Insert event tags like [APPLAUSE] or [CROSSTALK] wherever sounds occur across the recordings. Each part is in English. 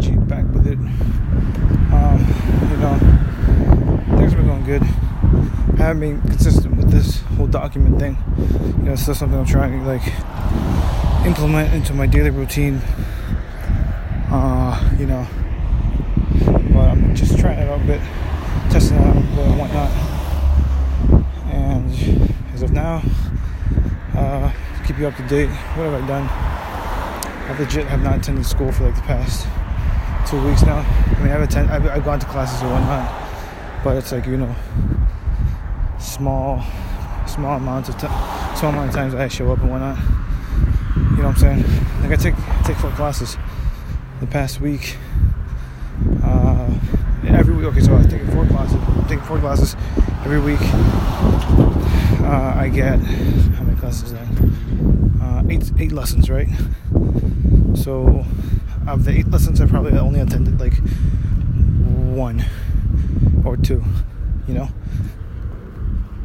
Back with it. Um, you know, things been going good. I haven't been consistent with this whole document thing. You know, it's still something I'm trying to like implement into my daily routine. Uh, you know, but I'm just trying it out a bit, testing it out and whatnot. And as of now, uh, keep you up to date. What have I done? I legit have not attended school for like the past two weeks now. I mean, I've attended, I've, I've gone to classes and whatnot, but it's like you know, small, small amounts of time, small amount of times I show up and whatnot. You know what I'm saying? Like I take I take four classes the past week. Uh, every week. Okay, so I'm taking four classes. I'm taking four classes every week. Uh, I get how many classes then? Uh, eight eight lessons, right? So of the eight lessons, I probably only attended like one or two. You know,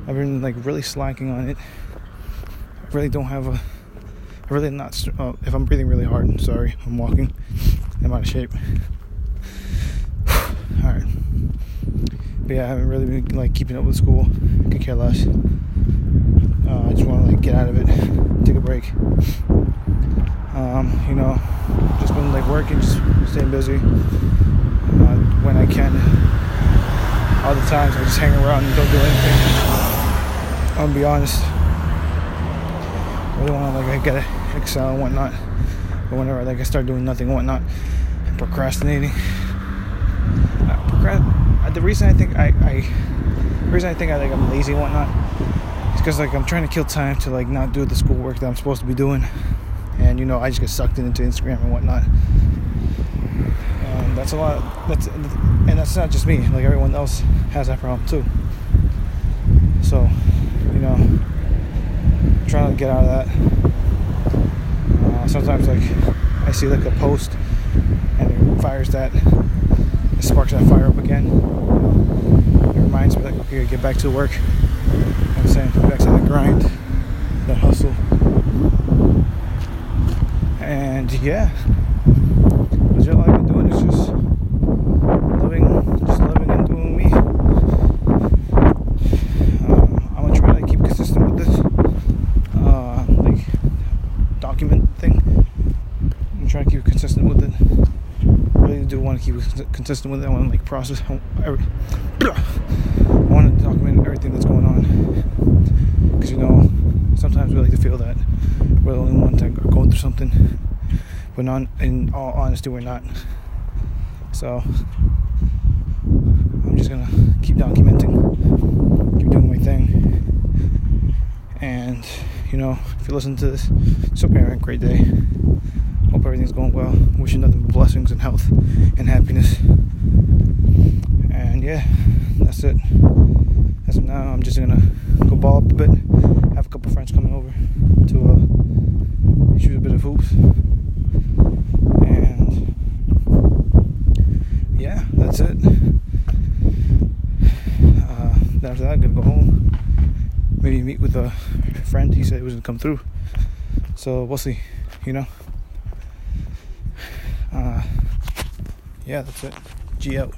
I've been like really slacking on it. I really don't have a. I really not. Uh, if I'm breathing really hard, sorry. I'm walking. I'm out of shape. [SIGHS] All right. But yeah, I haven't really been like keeping up with school. Could care less. Uh, I just want to like get out of it, take a break. Um, you know, just been like working, just staying busy uh, when I can. All Other times I just hang around and don't do anything. Gonna be honest. I really want to like I get excel and whatnot. But whenever like I start doing nothing and whatnot, procrastinating. Uh, procrast- the reason I think I, I the reason I think I like I'm lazy and whatnot is because like I'm trying to kill time to like not do the schoolwork that I'm supposed to be doing, and you know I just get sucked into Instagram and whatnot. And that's a lot. That's and that's not just me. Like everyone else has that problem too. So, you know, I'm trying to get out of that. Uh, sometimes like I see like a post and it fires that, it sparks that fire up again. It reminds me like, okay, get back to work. You know what I'm saying, get back to the grind, the hustle. And yeah, that's all I've been doing is just living, just living and doing me. Um, I'm gonna try to keep consistent with this, uh, like document thing. I'm trying to keep consistent with it. Really do want to keep consistent with it. I want to like process. Every, [CLEARS THROAT] I want to document everything that's going on because you know sometimes we like to feel that we're the only ones that are going through something, but not in all honesty we're not. So I'm just gonna keep documenting, keep doing my thing, and you know if you listen to this, it's. Have a great day. Hope everything's going well. Wishing nothing but blessings and health and happiness. And yeah, that's it. As of now, I'm just gonna go ball up a bit. Have a couple friends coming over to uh, shoot a bit of hoops. And yeah, that's it. Uh, after that, I'm gonna go home. Maybe meet with a friend. He said he was gonna come through. So we'll see. You know. Uh, yeah, that's it. G out.